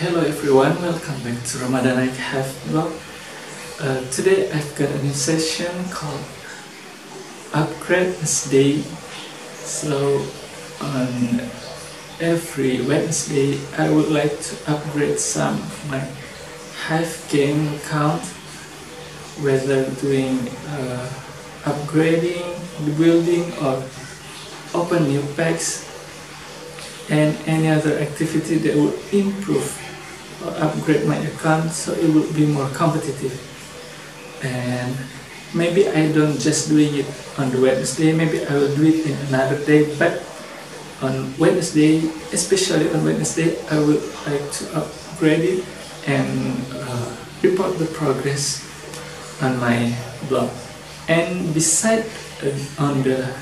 Hello everyone, welcome back to Ramadhanight Hive Vlog. Uh, today I've got a new session called Upgrade Wednesday. So on every Wednesday I would like to upgrade some of my Hive game account whether doing uh, upgrading, building or open new packs and any other activity that would improve upgrade my account so it would be more competitive. And maybe I don't just doing it on the Wednesday maybe I will do it in another day but on Wednesday especially on Wednesday I would like to upgrade it and uh, report the progress on my blog. And beside uh, on the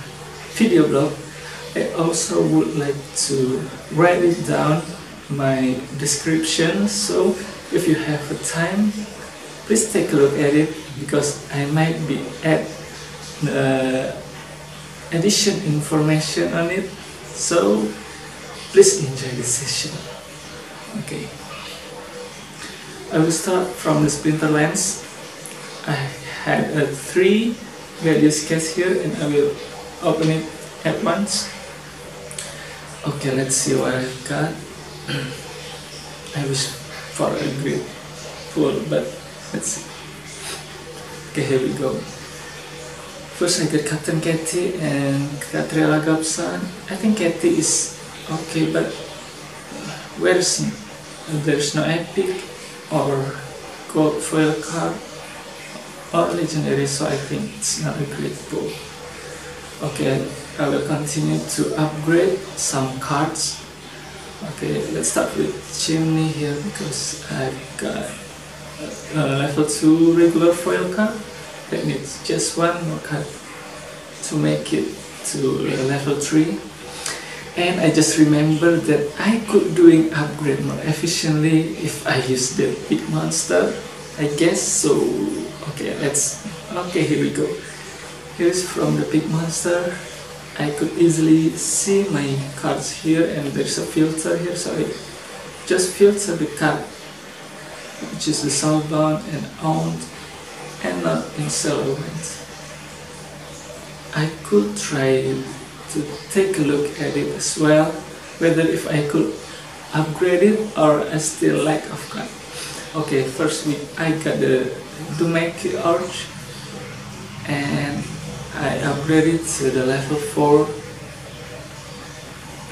video blog I also would like to write it down my description. So if you have a time please take a look at it because I might be add uh, addition information on it. So please enjoy the session. Okay. I will start from the Splinterlands. I had a three value sketch here and I will open it at once. Okay, let's see what I've got. I was far a great pool, but let's see. Okay, here we go. First I got Captain Katie and Catriella Gabsan. I think Katie is okay, but where's there's no epic or gold foil card or legendary, so I think it's not a great pool. Okay, I will continue to upgrade some cards okay let's start with chimney here because I've got uh, uh, a level 2 regular foil card that needs just one more card to make it to level 3 and I just remember that I could doing upgrade more efficiently if I use the PeakMonsters I guess. So okay let's okay here we go. Here's from the PeakMonsters I could easily see my cards here and there's a filter here so I just filter the card which is the soulbound and owned and not in settlement. I could try to take a look at it as well whether if I could upgrade it or I still lack of card. Okay, first we I got the Demacia Arch and I upgraded to the level 4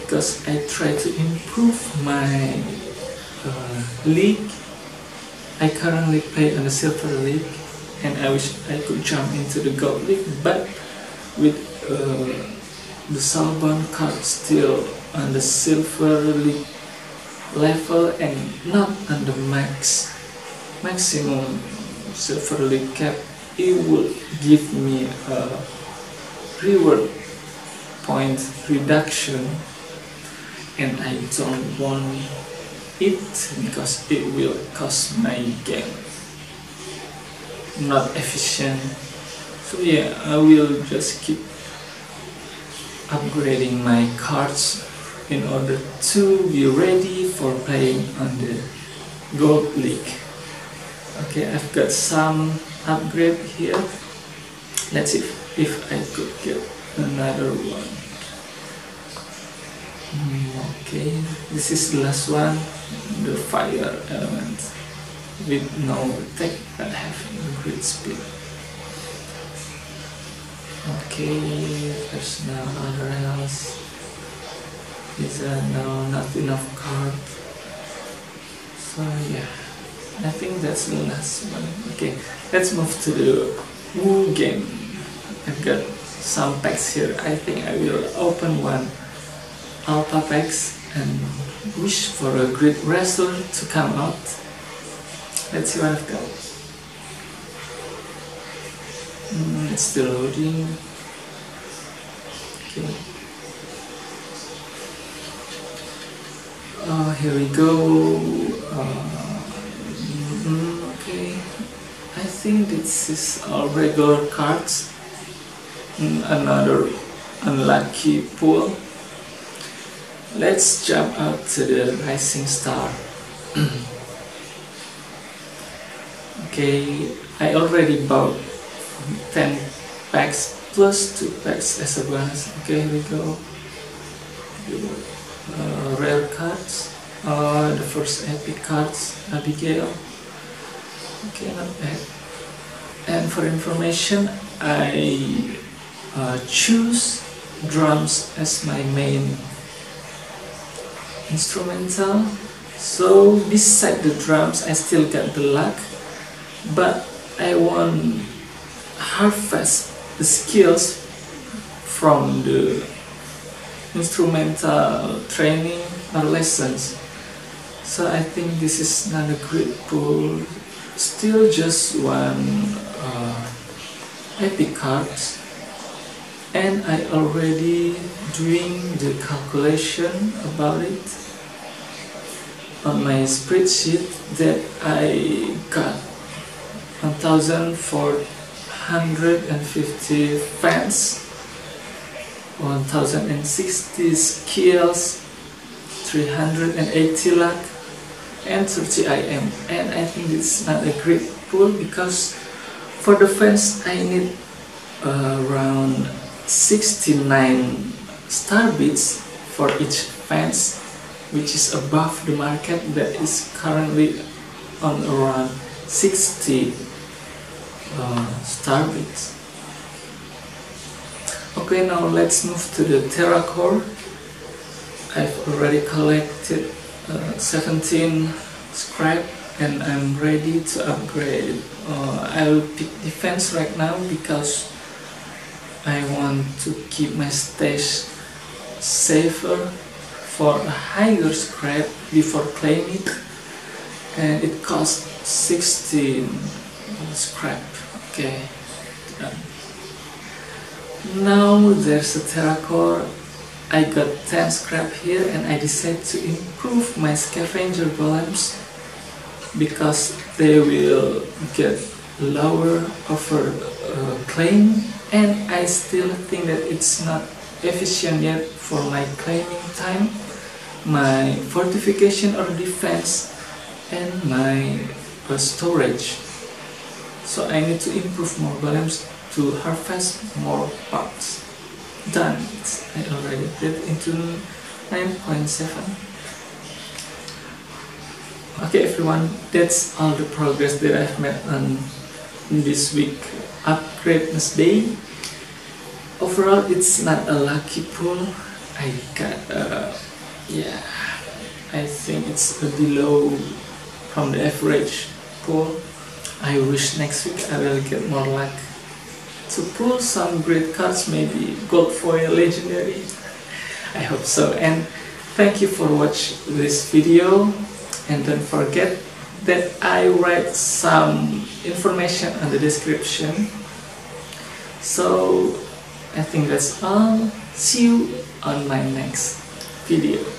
because I try to improve my uh, league. I currently play on the silver league and I wish I could jump into the gold league but with uh, the soulbound card still on the silver league level and not on the max maximum silver league cap it will give me a reward point reduction and I don't want it because it will cost my game. Not efficient. So yeah I will just keep upgrading my cards in order to be ready for playing on the gold league. Okay I've got some upgrade here. Let's see if, if I could get another one. Okay this is the last one. The fire element. With no attack but having great speed. Okay there's no other else. Is uh, no not enough card? So yeah I think that's the last one. Okay, let's move to the WOO game. I've got some packs here. I think I will open one alpha packs and wish for a great wrestler to come out. Let's see what I've got. Mm, it's still loading. Okay. Oh, here we go. Uh, okay. I think this is all regular cards another unlucky pull. let's jump out to the rising star. Okay. I already bought 10 packs plus 2 packs as a bonus. Okay here we go. Uh, rare cards. Uh, the first epic cards Abigail okay bad and for information I uh, choose drums as my main instrumental. So beside the drums I still got the luck but I want harvest the skills from the instrumental training or lessons so I think this is not a great pool still just one uh, epic cards and I already doing the calculation about it on my spreadsheet that I got 1450 fans 1060 skills 380 luck and 30 IM and I think it's not a great pool because for the fence I need uh, around 69 Starbits for each fence which is above the market that is currently on around 60 uh, Starbits okay now let's move to the Terracore. I've already collected 17 scrap and I'm ready to upgrade. Uh, I'll pick defense right now because I want to keep my stash safer for a higher scrap before claiming it. And it costs 16 scrap. Okay now there's a terracore I got 10 scrap here and I decided to improve my scavenger golems because they will get lower offer uh, claim and I still think that it's not efficient yet for my claiming time. My fortification or defense and my uh, storage. So I need to improve more golems to harvest more parts done. I already did into 9.7 okay everyone that's all the progress that I've made on this week. Upgrade-nesday overall it's not a lucky pull. I got uh, yeah I think it's below from the average pull. I wish next week I will get more luck to pull some great cards maybe gold foil legendary. I hope so. And thank you for watching this video. And don't forget that I write some information in the description. So I think that's all. See you on my next video